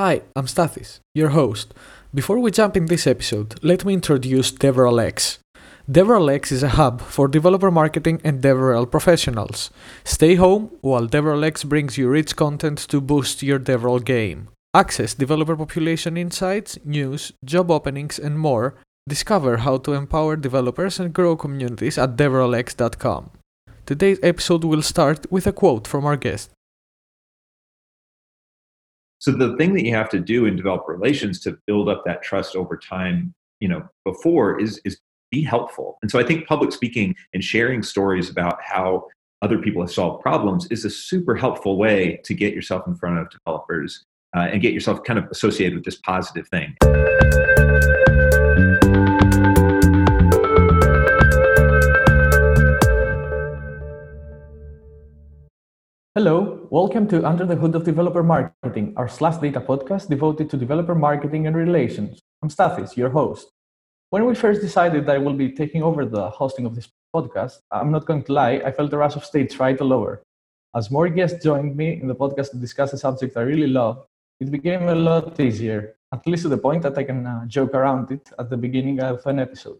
Hi, I'm Stathis, your host. Before we jump in this episode, let me introduce DevRel X. DevRel X is a hub for developer marketing and DevRel professionals. Stay home while DevRel X brings you rich content to boost your DevRel game. Access developer population insights, news, job openings, and more. Discover how to empower developers and grow communities at devrelx.com. Today's episode will start with a quote from our guest. So the thing that you have to do in developer relations to build up that trust over time, you know, before is is be helpful. And so I think public speaking and sharing stories about how other people have solved problems is a super helpful way to get yourself in front of developers uh, and get yourself kind of associated with this positive thing. Hello, welcome to Under the Hood of Developer Marketing, our SlashData podcast devoted to developer marketing and relations. I'm Stathis, your host. When we first decided that I will be taking over the hosting of this podcast, I'm not going to lie, I felt a rush of stage fright all over. As more guests joined me in the podcast to discuss a subject I really love, it became a lot easier, at least to the point that I can uh, joke around it at the beginning of an episode.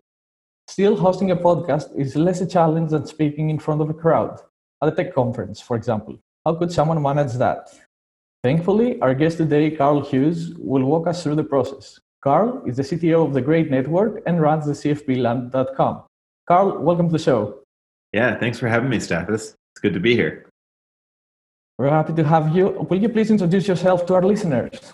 Still, hosting a podcast is less a challenge than speaking in front of a crowd at a tech conference, for example. How could someone manage that? Thankfully, our guest today, Karl Hughes, will walk us through the process. Karl is the CTO of the Graide Network and runs the CFPland.com. Karl, welcome to the show. Yeah, thanks for having me, Stathis. It's good to be here. We're happy to have you. Will you please introduce yourself to our listeners?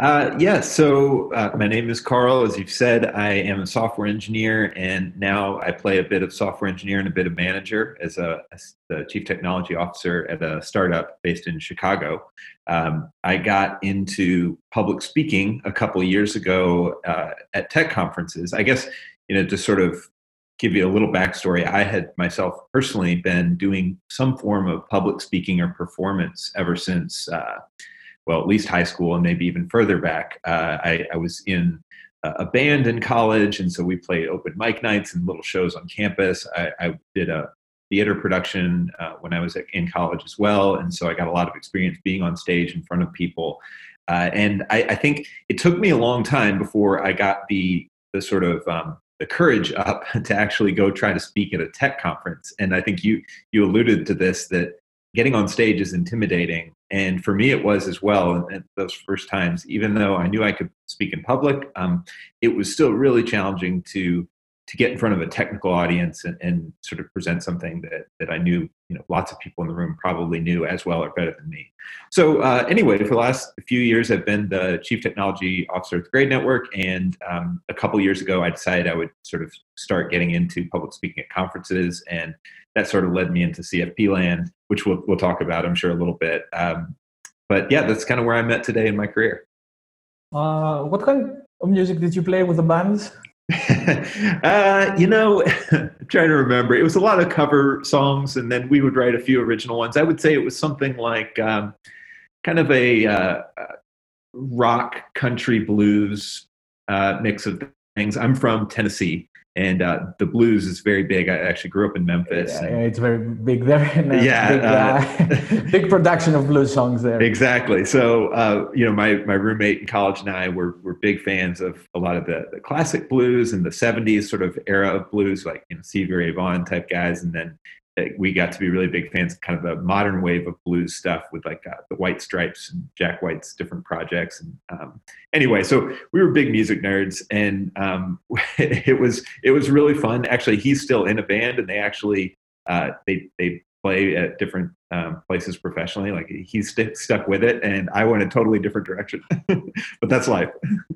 Uh, yeah, so uh, my name is Karl. As you've said, I am a software engineer, and now I play a bit of software engineer and a bit of manager as a as the chief technology officer at a startup based in Chicago. Um, I got into public speaking a couple years ago uh, at tech conferences. I guess you know to sort of give you a little backstory. I had myself personally been doing some form of public speaking or performance ever since uh, well, at least high school and maybe even further back. Uh, I, I, was in a band in college, and so we played open mic nights and little shows on campus. I, I did a theater production uh, when I was in college as well, and so I got a lot of experience being on stage in front of people. Uh, and I, I, think it took me a long time before I got the the sort of um, the courage up to actually go try to speak at a tech conference. And I think you you alluded to this that getting on stage is intimidating and for me it was as well at those first times even though i knew i could speak in public um, it was still really challenging to to get in front of a technical audience and, and, sort of present something that, that I knew, you know, lots of people in the room probably knew as well or better than me. So uh, anyway, for the last few years, I've been the chief technology officer at the Graide Network, and um, a couple years ago, I decided I would sort of start getting into public speaking at conferences, and that sort of led me into CFP land, which we'll we'll talk about, I'm sure, a little bit. Um, but yeah, that's kind of where I'm at today in my career. Uh, what kind of music did you play with the bands? uh, you know, I'm trying to remember. It was a lot of cover songs, and then we would write a few original ones. I would say it was something like um, kind of a uh, rock, country, blues uh, mix of things. I'm from Tennessee, and uh, the blues is very big. I actually grew up in Memphis. Yeah, it's very big there. yeah, big, uh, uh big, production of blues songs there. Exactly. So uh, you know, my my roommate in college and I were were big fans of a lot of the, the classic blues and the '70s sort of era of blues, like you know Stevie Ray Vaughan type guys, and then we got to be really big fans of kind of the modern wave of blues stuff with like uh, the White Stripes and Jack White's different projects. And um, anyway, so we were big music nerds, and um, it was it was really fun. Actually, he's still in a band, and they actually uh, they they play at different um, places professionally. Like he's st- stuck with it, and I went a totally different direction. but that's life.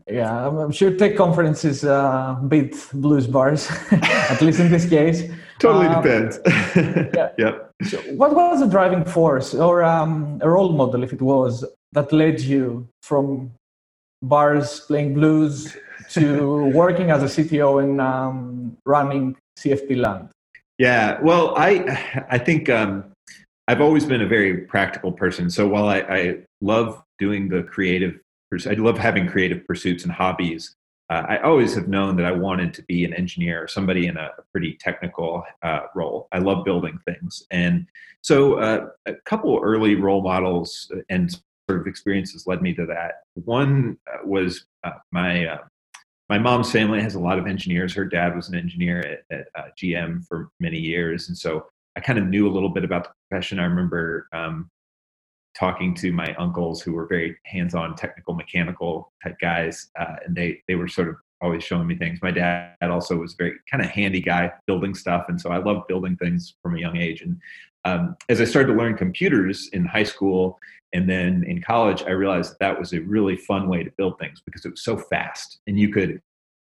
Yeah, I'm, sure tech conferences uh, beat blues bars, at least in this case. Totally um, depends. yeah. yep. So what was the driving force or um, a role model, if it was, that led you from bars playing blues to working as a CTO and um, running CFP Land? Yeah, well, I I think um, I've always been a very practical person. So while I, I love doing the creative, I love having creative pursuits and hobbies. Uh, I always have known that I wanted to be an engineer or somebody in a, pretty technical uh, role. I love building things, and so uh, a couple early role models and sort of experiences led me to that. One uh, was uh, my uh, my mom's family has a lot of engineers. Her dad was an engineer at, at GM for many years, and so I kind of knew a little bit about the profession. I remember um, talking to my uncles who were very hands-on, technical, mechanical type guys, uh, and they they were sort of always showing me things. My dad also was very kind of handy guy building stuff, and so I loved building things from a young age. And um, as I started to learn computers in high school and then in college, I realized that, that was a really fun way to build things because it was so fast, and you could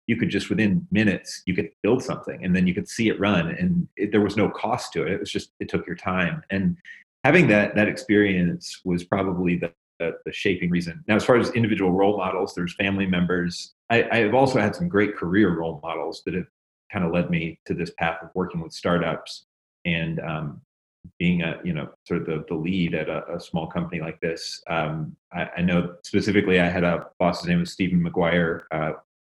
you could just within minutes you could build something and then you could see it run and it, there was no cost to it it was just it took your time and having that that experience was probably the, the, the shaping reason. Now as far as individual role models there's family members. I, I have also had some great career role models that have kind of led me to this path of working with startups and um, being a you know sort of the, the lead at a, a small company like this. Um, I, I, know specifically i had a boss his name was stephen mcguire uh,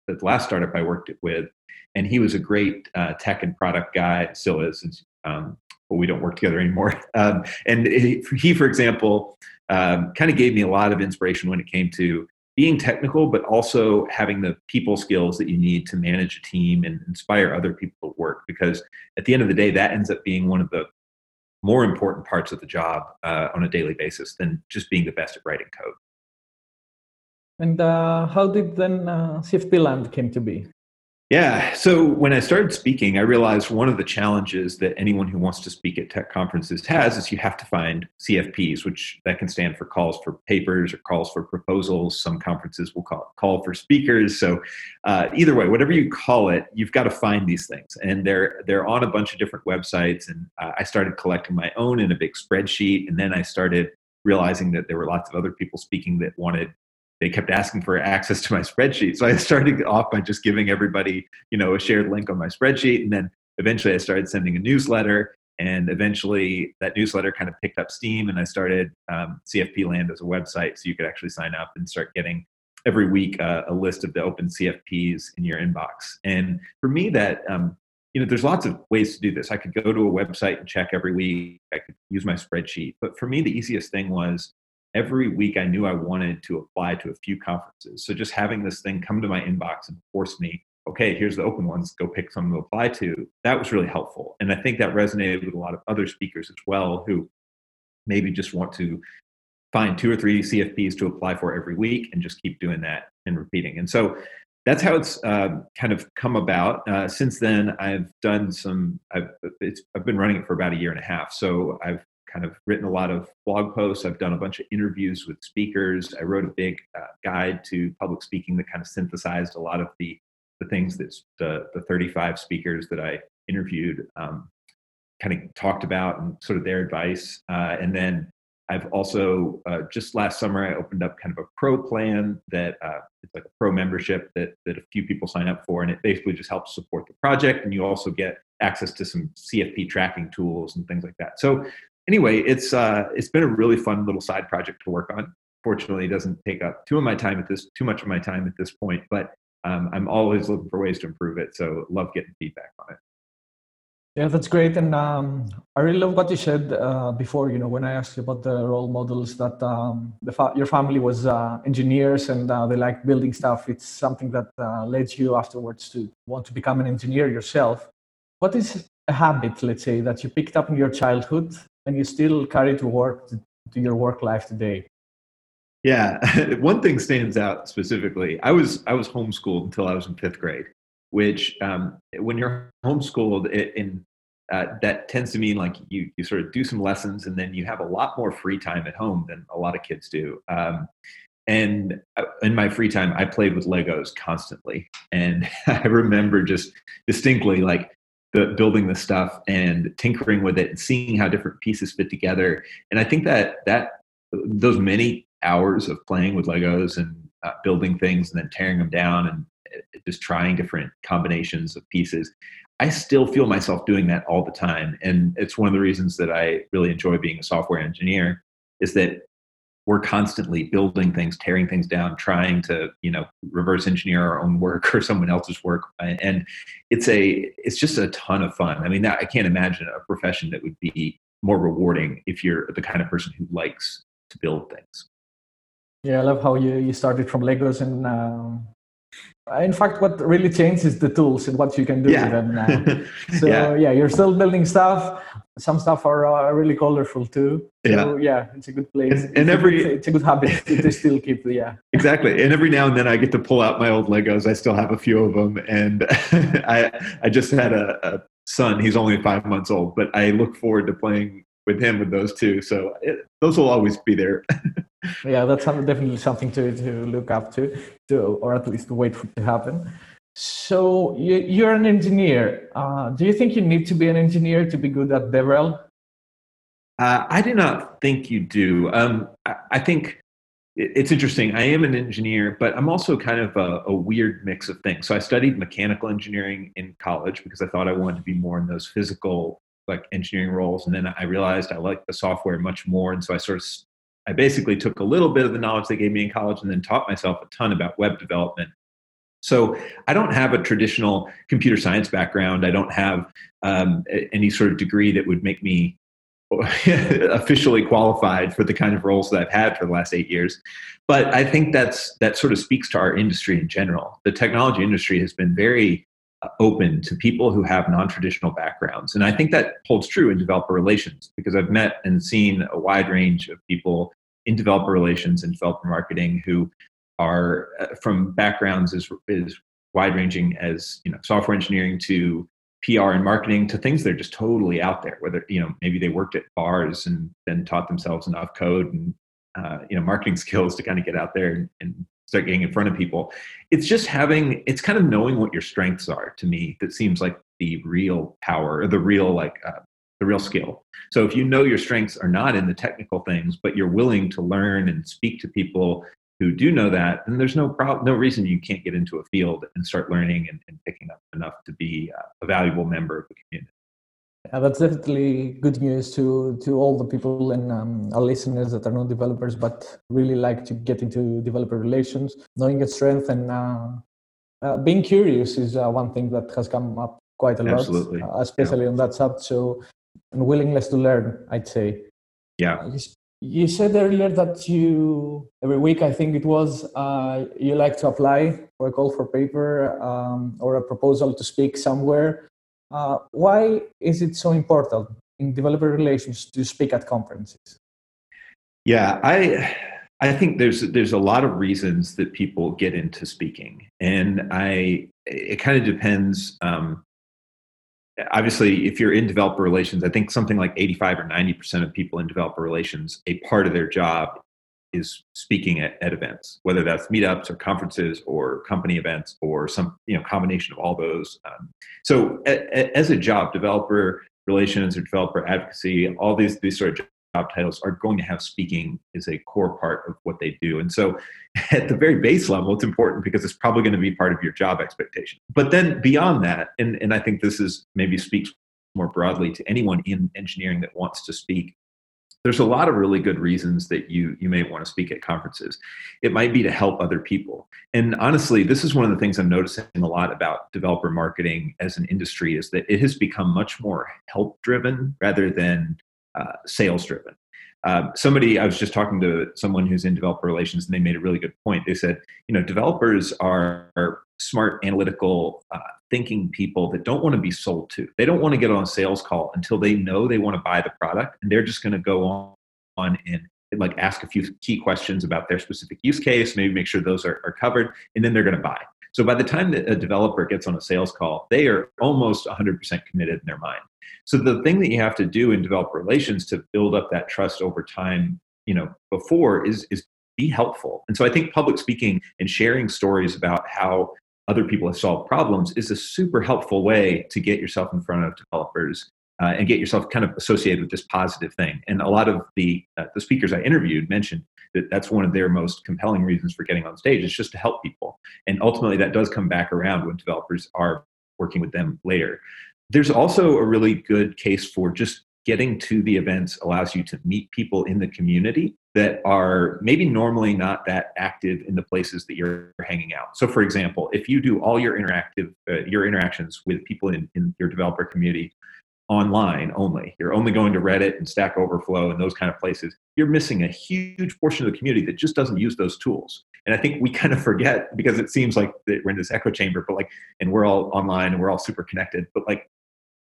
the last startup i worked with and he was a great uh, tech and product guy still is um, but we don't work together anymore um, and he, he, for example um, kind of gave me a lot of inspiration when it came to being technical, but also having the people skills that you need to manage a team and inspire other people to work. Because at the end of the day, that ends up being one of the more important parts of the job uh, on a daily basis than just being the best at writing code. And uh, how did then uh, CFP Land came to be? Yeah. So when I started speaking, I realized one of the challenges that anyone who wants to speak at tech conferences has is you have to find CFPs, which that can stand for calls for papers or calls for proposals. Some conferences will call call for speakers. So uh, either way, whatever you call it, you've got to find these things, and they're they're on a bunch of different websites. And uh, I started collecting my own in a big spreadsheet, and then I started realizing that there were lots of other people speaking that wanted they kept asking for access to my spreadsheet. So I started off by just giving everybody, you know, a shared link on my spreadsheet. And then eventually I started sending a newsletter. And eventually that newsletter kind of picked up steam and I started um, CFP Land as a website. So you could actually sign up and start getting every week uh, a list of the open CFPs in your inbox. And for me, that, um, you know, there's lots of ways to do this. I could go to a website and check every week. I could use my spreadsheet. But for me, the easiest thing was every week I knew I wanted to apply to a few conferences. So just having this thing come to my inbox and force me, okay, here's the open ones, go pick some to apply to, that was really helpful. And I think that resonated with a lot of other speakers as well who maybe just want to find two or three CFPs to apply for every week and just keep doing that and repeating. And so that's how it's uh, kind of come about. Uh, since then, I've done some. I've I've been running it for about a year and a half. So I've kind of written a lot of blog posts. I've done a bunch of interviews with speakers. I wrote a big uh, guide to public speaking that kind of synthesized a lot of the the things that the the 35 speakers that I interviewed um, kind of talked about and sort of their advice. Uh, and then I've also uh, just last summer I opened up kind of a pro plan that uh, it's like a pro membership that that a few people sign up for, and it basically just helps support the project, and you also get access to some CFP tracking tools and things like that. So anyway, it's uh, it's been a really fun little side project to work on. Fortunately, it doesn't take up too of my time at this too much of my time at this point, but um, I'm always looking for ways to improve it. So love getting feedback on it. Yeah, that's great, and um, I really love what you said uh, before. You know, when I asked you about the role models, that um, fa- your family was uh, engineers and uh, they like building stuff. It's something that uh, led you afterwards to want to become an engineer yourself. What is a habit, let's say, that you picked up in your childhood and you still carry to work to, to your work life today? Yeah, one thing stands out specifically. I was I was homeschooled until I was in fifth grade, which um, when you're homeschooled, in uh, that tends to mean like you you sort of do some lessons and then you have a lot more free time at home than a lot of kids do. Um, and uh, in my free time, I played with Legos constantly, and I remember just distinctly like the building the stuff and tinkering with it and seeing how different pieces fit together. And I think that that those many hours of playing with Legos and uh, building things and then tearing them down and uh, just trying different combinations of pieces. I still feel myself doing that all the time. And it's one of the reasons that I really enjoy being a software engineer is that we're constantly building things, tearing things down, trying to you know reverse engineer our own work or someone else's work, and it's a it's just a ton of fun. I mean, I can't imagine a profession that would be more rewarding if you're the kind of person who likes to build things. Yeah, I love how you, you started from Legos and um, in fact, what really changed is the tools and what you can do yeah. with them now. So yeah. yeah. you're still building stuff. Some stuff are uh, really colorful too. So, yeah, yeah, it's a good place. And, and every it's a good habit to still keep. Yeah, exactly. And every now and then I get to pull out my old Legos. I still have a few of them, and I I just had a, a son. He's only five months old, but I look forward to playing with him with those two. So it, those will always be there. Yeah, that's definitely something to, to look up to, to, or at least wait for to happen. So you, you're an engineer. Uh, do you think you need to be an engineer to be good at DevRel? Uh, I do not think you do. Um, I, I, think it's interesting. I am an engineer, but I'm also kind of a, a, weird mix of things. So I studied mechanical engineering in college because I thought I wanted to be more in those physical like engineering roles, and then I realized I liked the software much more, and so I sort of I basically took a little bit of the knowledge they gave me in college and then taught myself a ton about web development. So I don't have a traditional computer science background. I don't have um, any sort of degree that would make me officially qualified for the kind of roles that I've had for the last eight years. But I think that's that sort of speaks to our industry in general. The technology industry has been very uh, open to people who have non-traditional backgrounds, and I think that holds true in developer relations because I've met and seen a wide range of people in developer relations and developer marketing who are uh, from backgrounds as, as wide ranging as you know software engineering to PR and marketing to things that are just totally out there. Whether you know maybe they worked at bars and then taught themselves enough code and uh, you know marketing skills to kind of get out there and, and, start getting in front of people. It's just having it's kind of knowing what your strengths are to me that seems like the real power or the real like uh, the real skill. So if you know your strengths are not in the technical things, but you're willing to learn and speak to people who do know that, then there's no problem, no reason you can't get into a field and start learning and, and picking up enough to be a valuable member of the community. Yeah, that's definitely good news to to all the people and um, our listeners that are not developers but really like to get into developer relations. Knowing your strength and uh, uh, being curious is uh, one thing that has come up quite a lot, Absolutely. Uh, especially yeah. on that subject. So and willingness to learn, I'd say. Yeah. You, you said earlier that you every week, I think it was, uh, you like to apply for a call for paper um, or a proposal to speak somewhere. Uh, why is it so important in developer relations to speak at conferences? Yeah, I I think there's there's a lot of reasons that people get into speaking, and I it kind of depends. Um, obviously if you're in developer relations i think something like 85 or 90% of people in developer relations a part of their job is speaking at, at events whether that's meetups or conferences or company events or some you know combination of all those. Um, so a, a, as a job developer relations or developer advocacy all these these sort of job titles are going to have speaking as a core part of what they do. And so at the very base level, it's important because it's probably going to be part of your job expectation. But then beyond that, and, and I think this is maybe speaks more broadly to anyone in engineering that wants to speak, there's a lot of really good reasons that you you may want to speak at conferences. It might be to help other people. And honestly, this is one of the things I'm noticing a lot about developer marketing as an industry is that it has become much more help driven rather than uh, sales driven. Um, somebody, I was just talking to someone who's in developer relations, and they made a really good point. They said, you know, developers are, are smart, analytical, uh, thinking people that don't want to be sold to. They don't want to get on a sales call until they know they want to buy the product, and they're just going to go on, on and like ask a few key questions about their specific use case, maybe make sure those are, are covered, and then they're going to buy. So by the time that a developer gets on a sales call, they are almost 100% committed in their mind. So the thing that you have to do in developer relations to build up that trust over time, you know, before is is be helpful. And so I think public speaking and sharing stories about how other people have solved problems is a super helpful way to get yourself in front of developers uh, and get yourself kind of associated with this positive thing. And a lot of the uh, the speakers I interviewed mentioned that that's one of their most compelling reasons for getting on stage. is just to help people, and ultimately that does come back around when developers are working with them later. There's also a really good case for just getting to the events allows you to meet people in the community that are maybe normally not that active in the places that you're hanging out. So, for example, if you do all your interactive uh, your interactions with people in, in your developer community online only, you're only going to Reddit and Stack Overflow and those kind of places, you're missing a huge portion of the community that just doesn't use those tools. And I think we kind of forget because it seems like we're in this echo chamber, but like, and we're all online and we're all super connected, but like,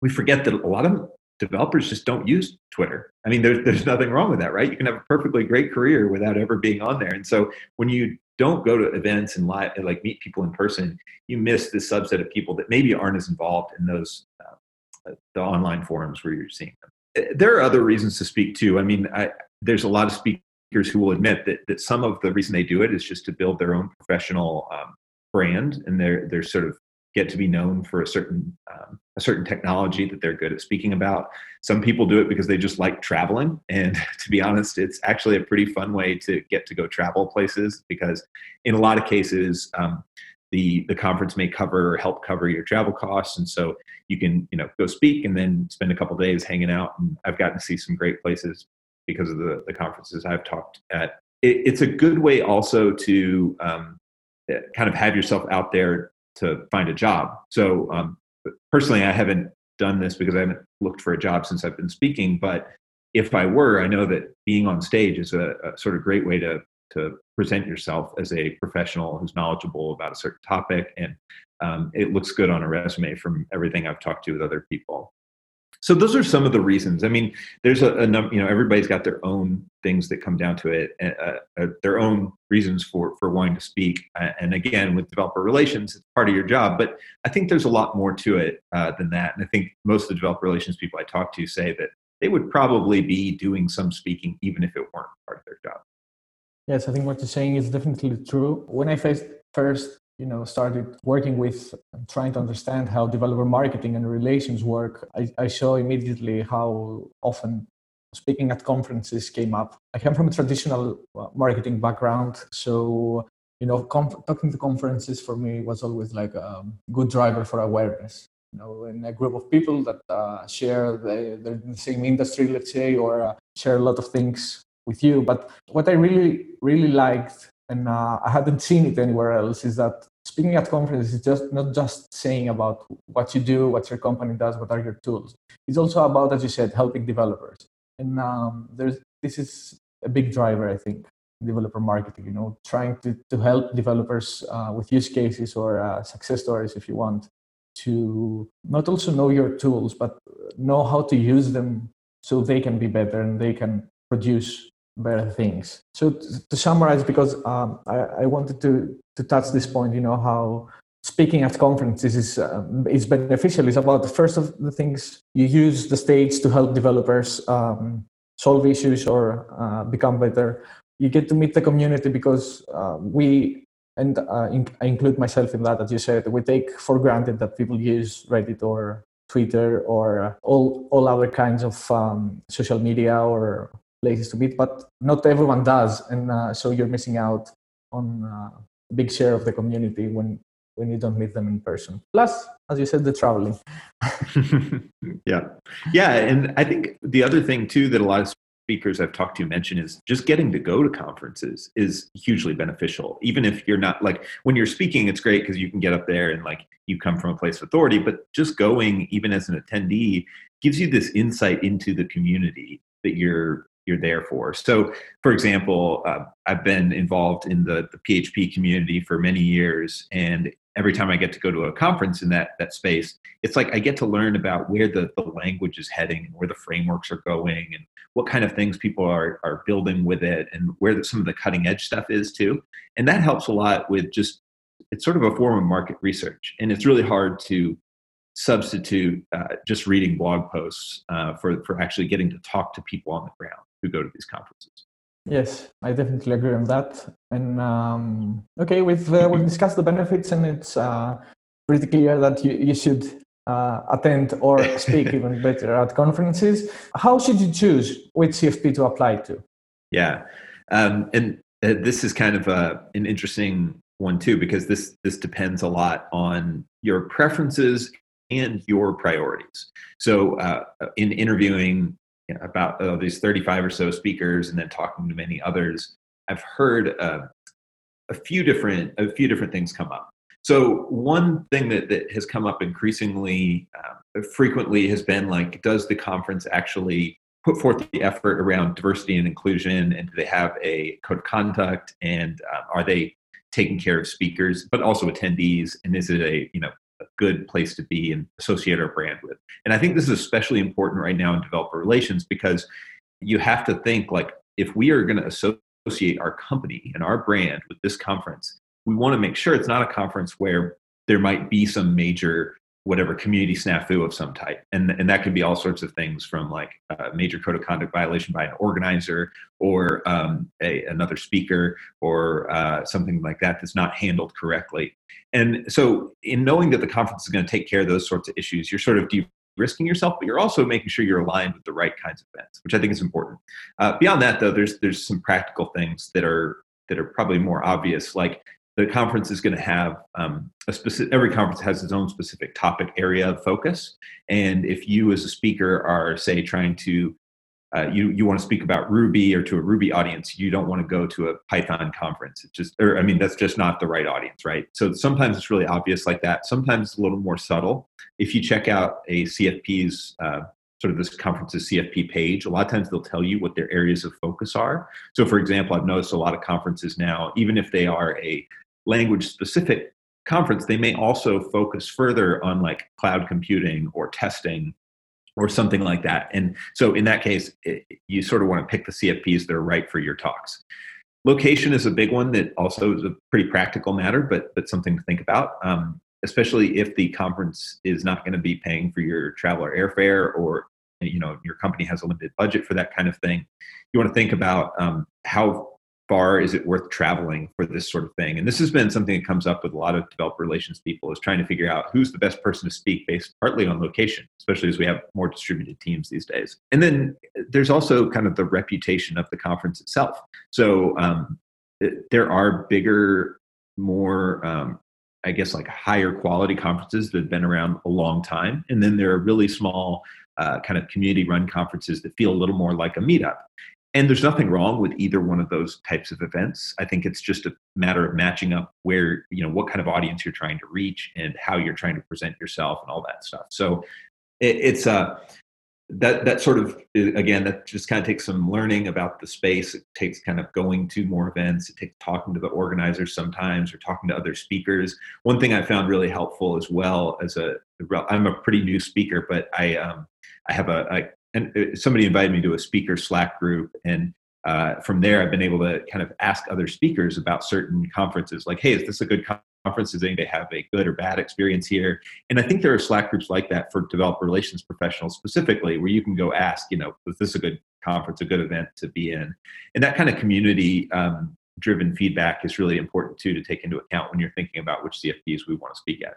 we forget that a lot of developers just don't use Twitter. I mean, there's, there's nothing wrong with that, right? You can have a perfectly great career without ever being on there. And so when you don't go to events and live, like meet people in person, you miss this subset of people that maybe aren't as involved in those uh, the online forums where you're seeing them. Eh, there are other reasons to speak too. I mean, I, there's a lot of speakers who will admit that that some of the reason they do it is just to build their own professional um, brand, and they're they're sort of get to be known for a certain um, a certain technology that they're good at speaking about. Some people do it because they just like traveling, and to be honest, it's actually a pretty fun way to get to go travel places because in a lot of cases. Um, the, the conference may cover or help cover your travel costs and so you can you know go speak and then spend a couple days hanging out and i've gotten to see some great places because of the, the conferences i've talked at it, it's a good way also to um, kind of have yourself out there to find a job. So um, personally, I haven't done this because I haven't looked for a job since I've been speaking. But if I were, I know that being on stage is a, a sort of great way to to present yourself as a professional who's knowledgeable about a certain topic, and um, it looks good on a resume from everything I've talked to with other people so those are some of the reasons. I mean, there's a, a number. You know, everybody's got their own things that come down to it, uh, uh, their own reasons for for wanting to speak. Uh, and again, with developer relations, it's part of your job. But I think there's a lot more to it uh, than that. And I think most of the developer relations people I talk to say that they would probably be doing some speaking even if it weren't part of their job. Yes, I think what you're saying is definitely true. When I first first you know started working with trying to understand how developer marketing and relations work I, I, saw immediately how often speaking at conferences came up. I come from a traditional uh, marketing background so you know talking to conferences for me was always like a good driver for awareness. You know in a group of people that uh, share the, they're in the same industry let's say or uh, share a lot of things with you but what i really really liked and uh, I hadn't seen it anywhere else, is that speaking at conferences is just not just saying about what you do, what your company does, what are your tools. It's also about, as you said, helping developers. And um, there's this is a big driver, I think, developer marketing. You know, trying to to help developers uh, with use cases or uh, success stories, if you want, to not also know your tools, but know how to use them so they can be better and they can produce better things. So to, to summarize, because um, I, I, wanted to to touch this point, you know how speaking at conferences is uh, is beneficial. It's about the first of the things you use the stage to help developers um, solve issues or uh, become better. You get to meet the community because uh, we and uh, in, I include myself in that. As you said, we take for granted that people use Reddit or Twitter or all all other kinds of um, social media or places to meet, but not everyone does, and uh, so you're missing out on uh, a big share of the community when when you don't meet them in person. Plus, as you said, the traveling. yeah, yeah, and I think the other thing too that a lot of speakers I've talked to mention is just getting to go to conferences is hugely beneficial. Even if you're not like when you're speaking, it's great because you can get up there and like you come from a place of authority, but just going even as an attendee gives you this insight into the community that you're you're there for. So, for example, uh, I've been involved in the, the PHP community for many years, and every time I get to go to a conference in that that space, it's like I get to learn about where the, the language is heading and where the frameworks are going and what kind of things people are are building with it and where the, some of the cutting edge stuff is too. And that helps a lot with just it's sort of a form of market research, and it's really hard to substitute uh, just reading blog posts uh, for for actually getting to talk to people on the ground who go to these conferences. Yes, I definitely agree on that. And um, okay, we've uh, we've discussed the benefits, and it's uh, pretty clear that you, you should uh, attend or speak even better at conferences. How should you choose which CFP to apply to? Yeah, um, and uh, this is kind of a, an interesting one too because this this depends a lot on your preferences and your priorities. So, uh, in interviewing you know, about uh, these 35 or so speakers and then talking to many others, I've heard uh, a few different a few different things come up. So one thing that, that has come up increasingly uh, frequently has been like, does the conference actually put forth the effort around diversity and inclusion, and do they have a code of conduct, and uh, are they taking care of speakers, but also attendees, and is it a you know good place to be and associate our brand with? And I think this is especially important right now in developer relations because you have to think like if we are going to associate our company and our brand with this conference, we want to make sure it's not a conference where there might be some major whatever community snafu of some type and and that could be all sorts of things from like a major code of conduct violation by an organizer or um, a, another speaker or uh, something like that that's not handled correctly and so in knowing that the conference is going to take care of those sorts of issues you're sort of de- risking yourself, but you're also making sure you're aligned with the right kinds of events, which I think is important. Uh, beyond that, though, there's there's some practical things that are that are probably more obvious, like the conference is going to have um, a specific every conference has its own specific topic area of focus and if you as a speaker are say trying to uh, you you want to speak about Ruby or to a Ruby audience, you don't want to go to a Python conference. It's just, or I mean, that's just not the right audience, right? So sometimes it's really obvious like that. Sometimes it's a little more subtle. If you check out a CFP's uh, sort of this conference's CFP page, a lot of times they'll tell you what their areas of focus are. So, for example, I've noticed a lot of conferences now, even if they are a language specific conference, they may also focus further on like cloud computing or testing or something like that. And so in that case, it, you sort of want to pick the CFPs that are right for your talks. Location is a big one that also is a pretty practical matter, but but something to think about. Um, especially if the conference is not going to be paying for your travel or airfare, or you know your company has a limited budget for that kind of thing. You want to think about um, how far is it worth traveling for this sort of thing? And this has been something that comes up with a lot of developer relations people is trying to figure out who's the best person to speak based partly on location, especially as we have more distributed teams these days. And then there's also kind of the reputation of the conference itself. So um, there are bigger, more um, I guess like higher quality conferences that have been around a long time. And then there are really small uh, kind of community run conferences that feel a little more like a meetup. And there's nothing wrong with either one of those types of events. I think it's just a matter of matching up where, you know, what kind of audience you're trying to reach and how you're trying to present yourself and all that stuff. So it, it's a, uh, that that sort of again that just kind of takes some learning about the space it takes kind of going to more events it takes talking to the organizers sometimes or talking to other speakers one thing i found really helpful as well as a i'm a pretty new speaker but i um, i have a and uh, somebody invited me to a speaker Slack group, and uh, from there, I've been able to kind of ask other speakers about certain conferences, like, "Hey, is this a good conference? Does anybody have a good or bad experience here?" And I think there are Slack groups like that for developer relations professionals specifically, where you can go ask, you know, "Was this a good conference, a good event to be in?" And that kind of community um, driven feedback is really important too to take into account when you're thinking about which CFPs we want to speak at.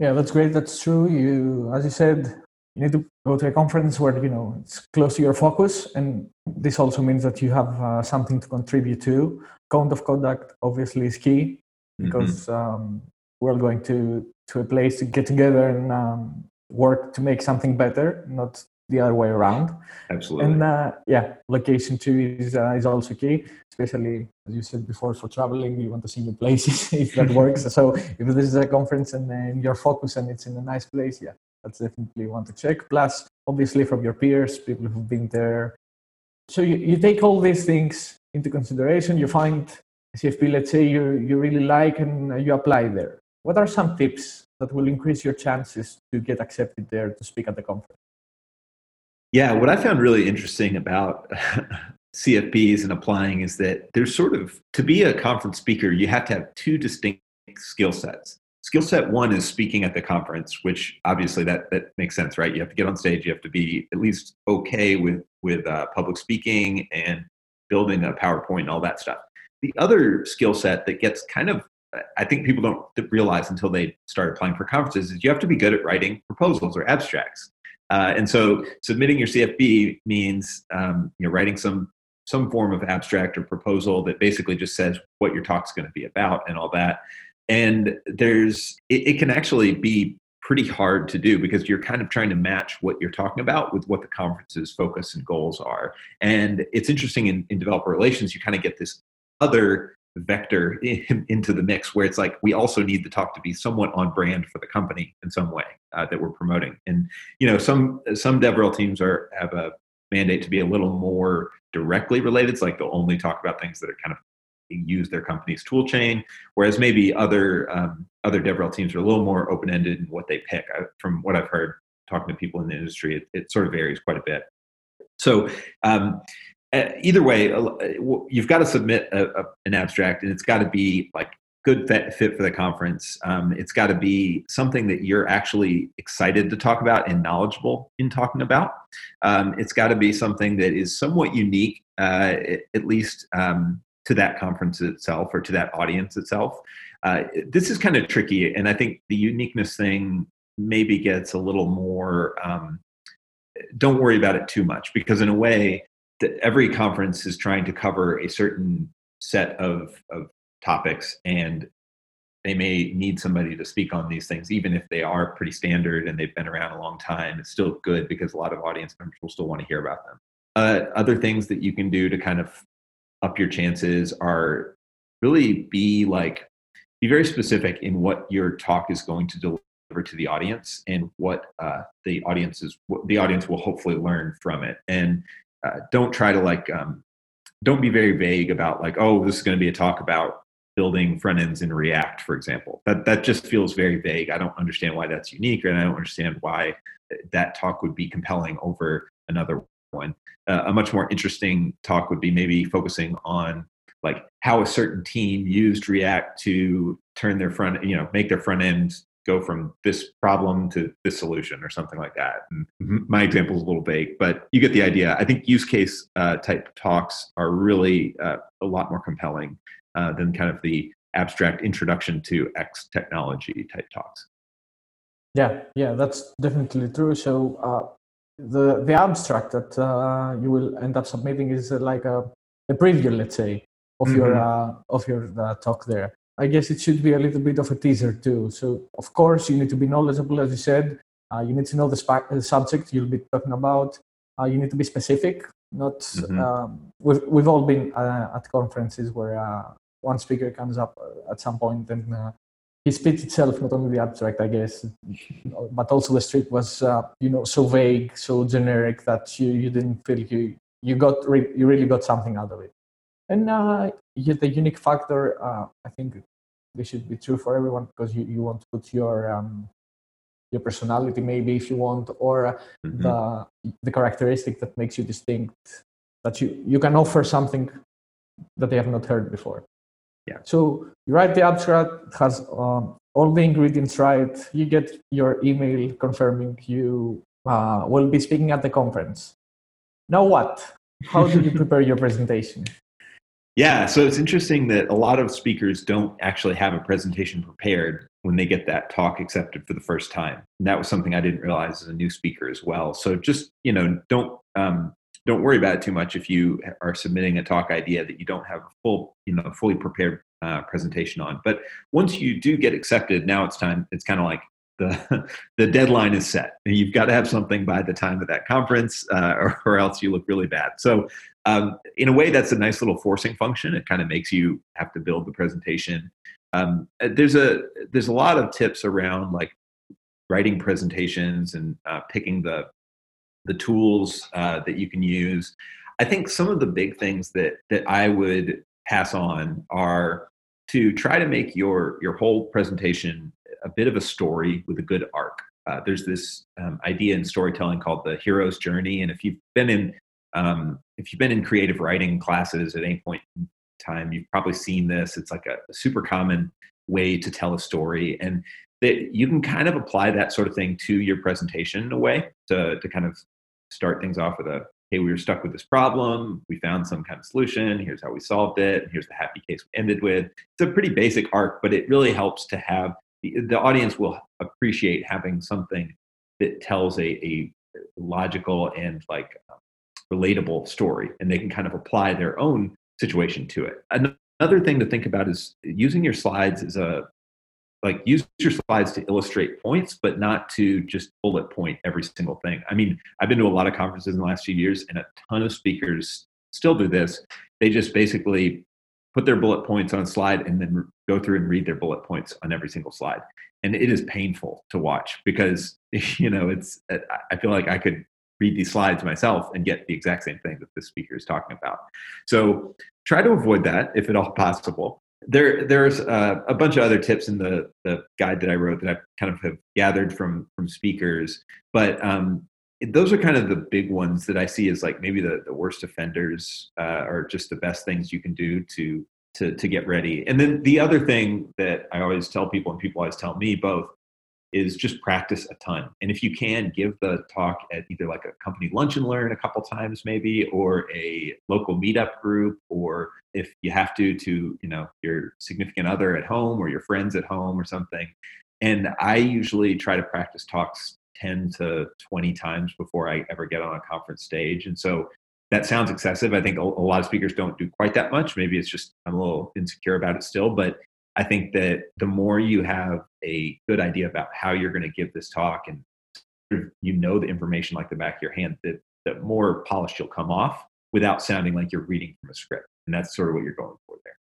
Yeah, that's great. That's true. You, as you said, you need to go to a conference where you know it's close to your focus and this also means that you have uh, something to contribute to code of conduct obviously is key mm-hmm. because mm-hmm. um, we're going to to a place to get together and um, work to make something better not the other way around absolutely and uh, yeah location too is uh, is also key especially as you said before for traveling you want to see new places if that works so if this is a conference and, and your focus and it's in a nice place yeah that's definitely one to check. Plus, obviously, from your peers, people who've been there. So you, you take all these things into consideration. You find a CFP, let's say you, you really like, and you apply there. What are some tips that will increase your chances to get accepted there to speak at the conference? Yeah, what I found really interesting about CFPs and applying is that there's sort of, to be a conference speaker, you have to have two distinct skill sets skill set one is speaking at the conference which obviously that that makes sense right? You have to get on stage you have to be at least okay with with uh, public speaking and building a powerpoint and all that stuff. The other skill set that gets kind of i think people don't realize until they start applying for conferences is you have to be good at writing proposals or abstracts. Uh, and so submitting your cfp means um, you know writing some some form of abstract or proposal that basically just says what your talk's going to be about and all that and there's it, it, can actually be pretty hard to do because you're kind of trying to match what you're talking about with what the conference's focus and goals are. And it's interesting in, in developer relations you kind of get this other vector in, into the mix where it's like we also need the talk to be somewhat on brand for the company in some way uh, that we're promoting. And you know some some devrel teams are have a mandate to be a little more directly related. It's like they'll only talk about things that are kind of use their company's tool chain whereas maybe other um, other devrel teams are a little more open-ended in what they pick I, from what i've heard talking to people in the industry it, it sort of varies quite a bit so um, either way, you've got to submit a, a, an abstract, and it's got to be like good fit, fit for the conference. Um, it's got to be something that you're actually excited to talk about and knowledgeable in talking about. Um, it's got to be something that is somewhat unique, uh, at least um, to that conference itself or to that audience itself. Uh, this is kind of tricky, and I think the uniqueness thing maybe gets a little more. Um, don't worry about it too much because, in a way, that every conference is trying to cover a certain set of, of topics and they may need somebody to speak on these things even if they are pretty standard and they've been around a long time it's still good because a lot of audience members will still want to hear about them uh, other things that you can do to kind of up your chances are really be like be very specific in what your talk is going to deliver to the audience and what uh, the audience is what the audience will hopefully learn from it. And uh, don't try to like um, don't be very vague about like oh this is going to be a talk about building front ends in react for example. That that just feels very vague. I don't understand why that's unique and i don't understand why that talk would be compelling over another one uh, a much more interesting talk would be maybe focusing on like how a certain team used react to turn their front you know make their front end go from this problem to this solution or something like that. And my example is a little vague, but you get the idea. I think use case uh, type talks are really uh, a lot more compelling uh, than kind of the abstract introduction to X technology type talks. Yeah, yeah, that's definitely true. So uh, the the abstract that uh, you will end up submitting is uh, like a, a preview, let's say, of mm-hmm. your of your talk there. I guess it should be a little bit of a teaser too. So, of course, you need to be knowledgeable, as you said. Uh, you need to know the, sp- the, subject you'll be talking about. Uh, you need to be specific. Not mm-hmm. um, we've we've all been uh, at conferences where uh, one speaker comes up uh, at some point and uh, his speech itself, not only the abstract, I guess, but also the script was you know so vague, so generic that you, you didn't feel you you got re- you really got something out of it. And uh, the unique factor, uh, I think this should be true for everyone because you, you want to put your um, your personality maybe if you want or mm-hmm. the the characteristic that makes you distinct that you you can offer something that they have not heard before yeah. So you write the abstract has um, all the ingredients right. You get your email confirming you uh, will be speaking at the conference. Now what? How do you prepare your presentation? Yeah, so it's interesting that a lot of speakers don't actually have a presentation prepared when they get that talk accepted for the first time. And that was something I didn't realize as a new speaker as well. So just, you know, don't um, don't worry about it too much if you are submitting a talk idea that you don't have a full, you know, fully prepared uh, presentation on. But once you do get accepted, now it's time. It's kind of like the the deadline is set. and You've got to have something by the time of that conference, uh, or, or, else you look really bad. So, um, in a way, that's a nice little forcing function. It kind of makes you have to build the presentation. Um, uh, there's a there's a lot of tips around like writing presentations and uh, picking the the tools uh, that you can use. I think some of the big things that that I would pass on are to try to make your your whole presentation a bit of a story with a good arc. Uh, there's this um, idea in storytelling called the hero's journey, and if you've been in um, if you've been in creative writing classes at any point in time, you've probably seen this. It's like a, a super common way to tell a story, and that you can kind of apply that sort of thing to your presentation in a way to to kind of start things off with a hey, we were stuck with this problem. We found some kind of solution. Here's how we solved it. Here's the happy case we ended with. It's a pretty basic arc, but it really helps to have the, the audience will appreciate having something that tells a, a logical and like um, relatable story and they can kind of apply their own situation to it another thing to think about is using your slides as a like use your slides to illustrate points but not to just bullet point every single thing i mean i've been to a lot of conferences in the last few years and a ton of speakers still do this they just basically put their bullet points on a slide and then go through and read their bullet points on every single slide. And it is painful to watch because, you know, it's, I feel like I could read these slides myself and get the exact same thing that the speaker is talking about. So try to avoid that if at all possible. There, there's uh, a bunch of other tips in the, the guide that I wrote that I kind of have gathered from from speakers, but um, those are kind of the big ones that I see as like maybe the, the worst offenders uh, are just the best things you can do to to to get ready. And then the other thing that I always tell people, and people always tell me both, is just practice a ton. And if you can, give the talk at either like a company lunch and learn a couple times maybe, or a local meetup group, or if you have to, to you know your significant other at home or your friends at home or something. And I usually try to practice talks 10 to 20 times before I ever get on a conference stage. And so that sounds excessive. I think a, a lot of speakers don't do quite that much. Maybe it's just I'm a little insecure about it still, but I think that the more you have a good idea about how you're going to give this talk and you know the information like the back of your hand, that the more polished you'll come off without sounding like you're reading from a script. And that's sort of what you're going for there.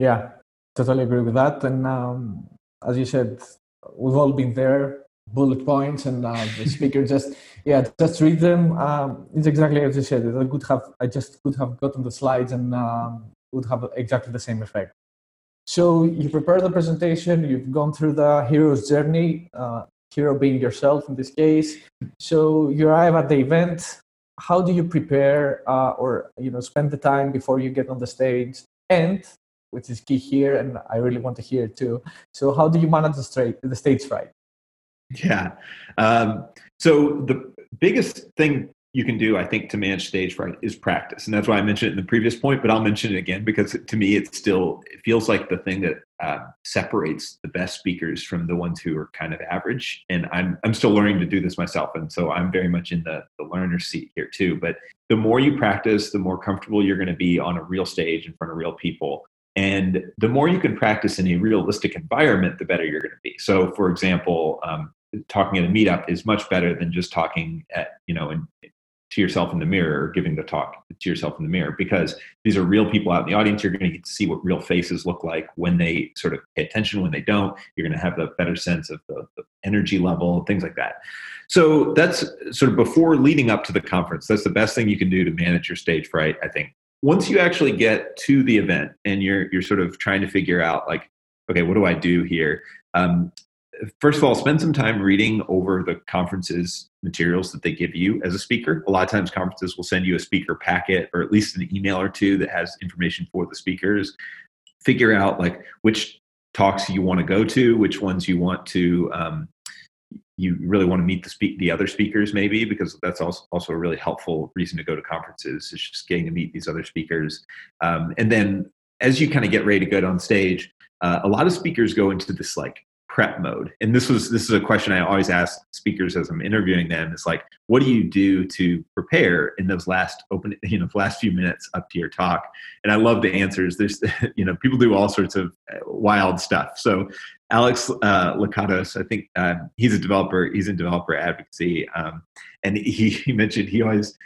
Yeah, totally agree with that. And um, as you said, we've all been there bullet points and uh, the speaker just yeah just read them um, it's exactly as you said i could have i just could have gotten the slides and um, would have exactly the same effect so you prepare the presentation you've gone through the hero's journey uh, hero being yourself in this case. So you arrive at the event. How do you prepare uh, or you know spend the time before you get on the stage? And which is key here and i really want to hear it too so how do you manage the, straight, the stage fright? Yeah. Um, so the biggest thing you can do, I think, to manage stage fright is practice, and that's why I mentioned it in the previous point. But I'll mention it again because to me, it still it feels like the thing that uh, separates the best speakers from the ones who are kind of average. And I'm I'm still learning to do this myself, and so I'm very much in the the learner seat here too. But the more you practice, the more comfortable you're going to be on a real stage in front of real people. And the more you can practice in a realistic environment, the better you're going to be. So, for example, um, talking at a meetup is much better than just talking at you know in, to yourself in the mirror or giving the talk to yourself in the mirror because these are real people out in the audience. You're going to get to see what real faces look like when they sort of pay attention. When they don't you're going to have a better sense of the, the energy level things like that. So that's sort of before leading up to the conference that's the best thing you can do to manage your stage fright i think. Once you actually get to the event and you're you're sort of trying to figure out like okay what do i do here? Um, first of all, spend some time reading over the conference's materials that they give you as a speaker. A lot of times, conferences will send you a speaker packet or at least an email or two that has information for the speakers. Figure out like which talks you want to go to, which ones you want to. Um, you really want to meet the speak the other speakers maybe because that's also also a really helpful reason to go to conferences is just getting to meet these other speakers um, and then as you kind of get ready to go on stage uh, a lot of speakers go into this like prep mode. And this was this is a question i always ask speakers as i'm interviewing them is like what do you do to prepare in those last open you know last few minutes up to your talk? And i love the answers. There's you know people do all sorts of uh, wild stuff. So alex uh, Lakatos, i think uh, he's a developer he's in developer advocacy um, and he, he mentioned he always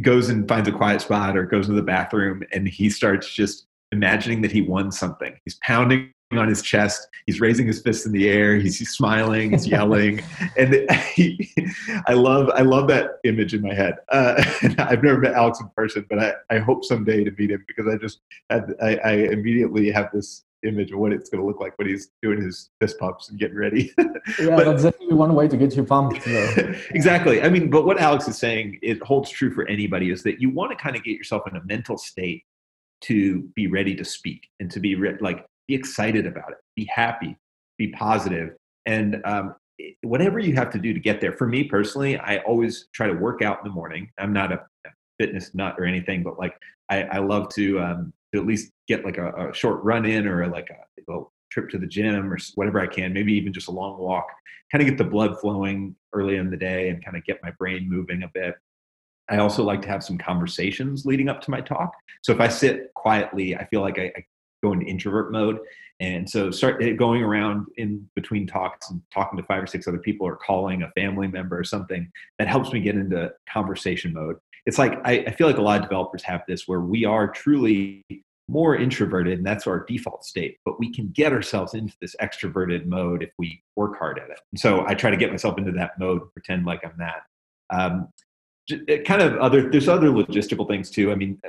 goes and finds a quiet spot or goes to the bathroom and he starts just imagining that he won something. He's pounding on his chest. He's raising his fist in the air. He's, he's smiling. He's yelling, and he, I love I love that image in my head. Uh, I've never met Alex in person, but I, I hope someday to meet him because I just had I, I immediately have this image of what it's going to look like when he's doing his fist pumps and getting ready. yeah, but, that's definitely one way to get you pumped. exactly. I mean, but what Alex is saying it holds true for anybody is that you want to kind of get yourself in a mental state to be ready to speak and to be re- like be excited about it, be happy, be positive, and um, whatever you have to do to get there. For me personally, I always try to work out in the morning. I'm not a fitness nut or anything, but like I, I love to, um, to at least get like a, a short run in or like a, a trip to the gym or whatever I can, maybe even just a long walk, kind of get the blood flowing early in the day and kind of get my brain moving a bit. I also like to have some conversations leading up to my talk. So if I sit quietly, I feel like I, I go into introvert mode. And so start eh, going around in between talks and talking to five or six other people or calling a family member or something that helps me get into conversation mode. It's like I, I feel like a lot of developers have this where we are truly more introverted and that's our default state but we can get ourselves into this extroverted mode if we work hard at it and so i try to get myself into that mode pretend like i'm that um, kind of other there's other logistical things too i mean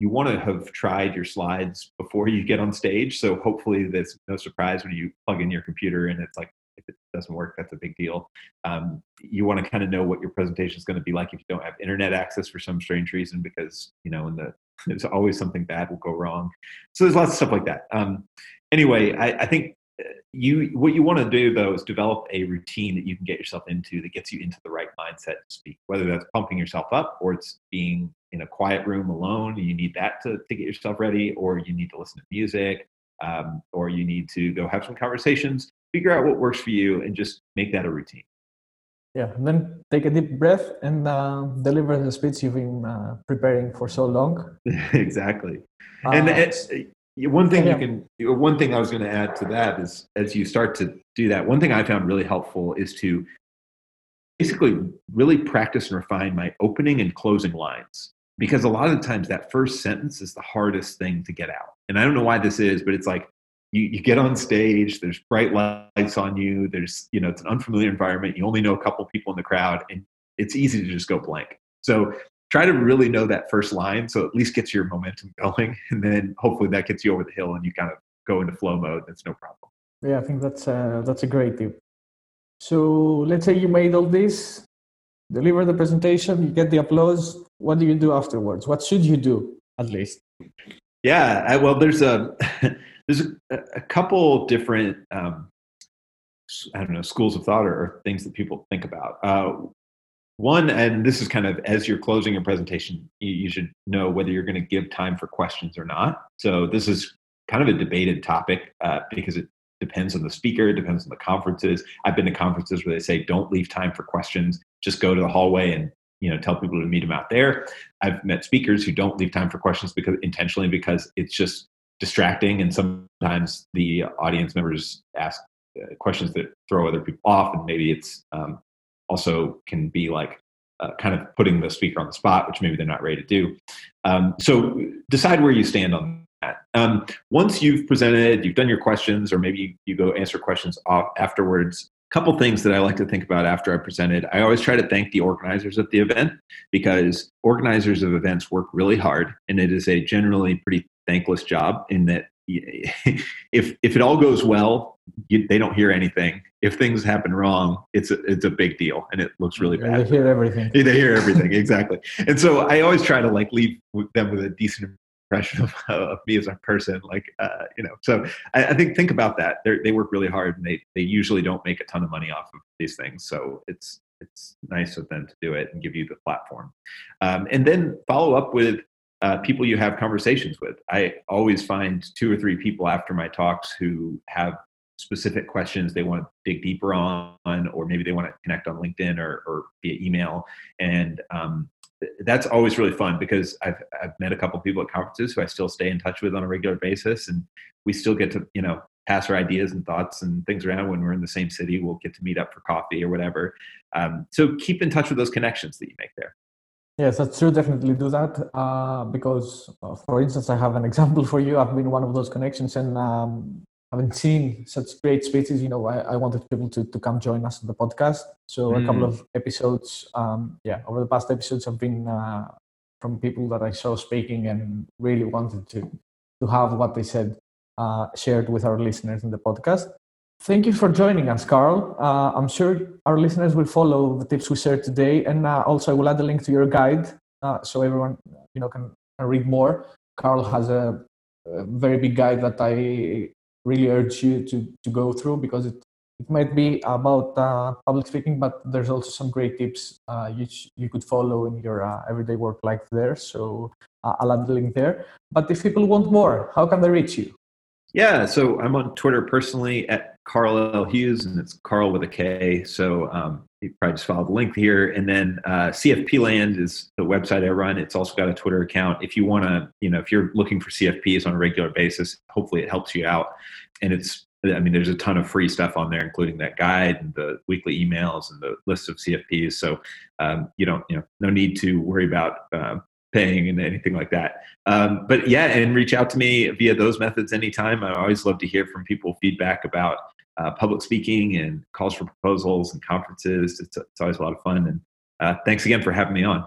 you want to have tried your slides before you get on stage so hopefully there's no surprise when you plug in your computer and it's like if it doesn't work that's a big deal um, you want to kind of know what your presentation is going to be like if you don't have internet access for some strange reason because you know in the there's always something bad will go wrong. So there's lots of stuff like that. Um, anyway, I, I think uh, you what you want to do though is develop a routine that you can get yourself into that gets you into the right mindset to speak. Whether that's pumping yourself up or it's being in a quiet room alone, you need that to, to get yourself ready, or you need to listen to music, um, or you need to go have some conversations. Figure out what works for you and just make that a routine. Yeah, and then take a deep breath and uh, deliver the speech you've been uh, preparing for so long. exactly. Uh, and it's, one thing yeah. you can, one thing I was going to add to that is as you start to do that, one thing I found really helpful is to basically really practice and refine my opening and closing lines. Because a lot of the times that first sentence is the hardest thing to get out. And I don't know why this is, but it's like you, you get on stage there's bright lights on you there's you know it's an unfamiliar environment you only know a couple people in the crowd and it's easy to just go blank. So try to really know that first line so at least gets your momentum going and then hopefully that gets you over the hill and you kind of go into flow mode that's no problem. Yeah i think that's uh, that's a great tip. So let's say you made all this deliver the presentation you get the applause what do you do afterwards what should you do at least yeah I, well there's a there's a, a couple different um, I don't know schools of thought or, or things that people think about. Uh, one, and this is kind of as you're closing your presentation, you, you should know whether you're going to give time for questions or not. So this is kind of a debated topic uh, because it depends on the speaker, it depends on the conferences. I've been to conferences where they say don't leave time for questions, just go to the hallway and you know tell people to meet them out there. I've met speakers who don't leave time for questions because intentionally because it's just distracting and sometimes the audience members ask uh, questions that throw other people off and maybe it's um, also can be like uh, kind of putting the speaker on the spot which maybe they're not ready to do um, so decide where you stand on that um, once you've presented you've done your questions or maybe you, you go answer questions off afterwards couple things that I like to think about after I presented. I always try to thank the organizers of the event because organizers of events work really hard and it is a generally pretty thankless job in that if if it all goes well, you, they don't hear anything. If things happen wrong, it's a, it's a big deal and it looks really bad. They hear everything. They hear everything exactly. And so I always try to like leave them with a decent impression of, of me as a person. Like uh, you know, so I, I think think about that. They they work really hard and they they usually don't make a ton of money off of these things. So it's it's nice of them to do it and give you the platform. Um, and then follow up with uh, people you have conversations with. I always find two or three people after my talks who have specific questions they want to dig deeper on, or maybe they want to connect on LinkedIn or, or via email. And um, that's always really fun because I've, I've met a couple people at conferences who I still stay in touch with on a regular basis. And we still get to, you know, pass our ideas and thoughts and things around when we're in the same city. We'll get to meet up for coffee or whatever. Um, so keep in touch with those connections that you make there. Yes, that's true. Definitely do that uh, because, uh, for instance, I have an example for you. I've been one of those connections, and um, Been seeing such great speeches, You know, I, I, wanted people to, to come join us on the podcast. So mm. a couple mm. of episodes, um, yeah, over the past episodes have been uh, from people that I saw speaking and really wanted to to have what they said uh, shared with our listeners in the podcast. Thank you for joining us, Karl. Uh, I'm sure our listeners will follow the tips we shared today, and uh, also I will add a link to your guide uh, so everyone you know can, can, read more. Karl has a, a, very big guide that I really urge you to to go through because it it might be about uh, public speaking, but there's also some great tips uh, you you could follow in your uh, everyday work life there. So I'll add the link there. But if people want more, how can they reach you? Yeah, so I'm on Twitter personally at Karl L. Hughes, and it's Karl with a K. So um, you probably just follow the link here. And then uh, CFP Land is the website I run. It's also got a Twitter account. If you want to, you know, if you're looking for CFPs on a regular basis, hopefully it helps you out. And it's, I mean, there's a ton of free stuff on there, including that guide and the weekly emails and the list of CFPs. So um, you don't, you know, no need to worry about uh, paying and anything like that. Um, but yeah, and reach out to me via those methods anytime. I always love to hear from people feedback about uh, public speaking and calls for proposals and conferences. It's, it's always a lot of fun. And uh, thanks again for having me on.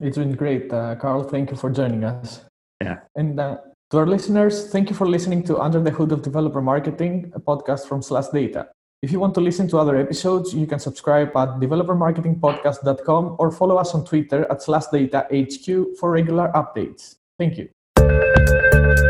It's been great, uh, Karl. Thank you for joining us. Yeah. And uh, to our listeners, thank you for listening to Under the Hood of Developer Marketing, a podcast from SlashData. If you want to listen to other episodes, you can subscribe at developermarketingpodcast.com or follow us on Twitter at SlashData HQ for regular updates. Thank you.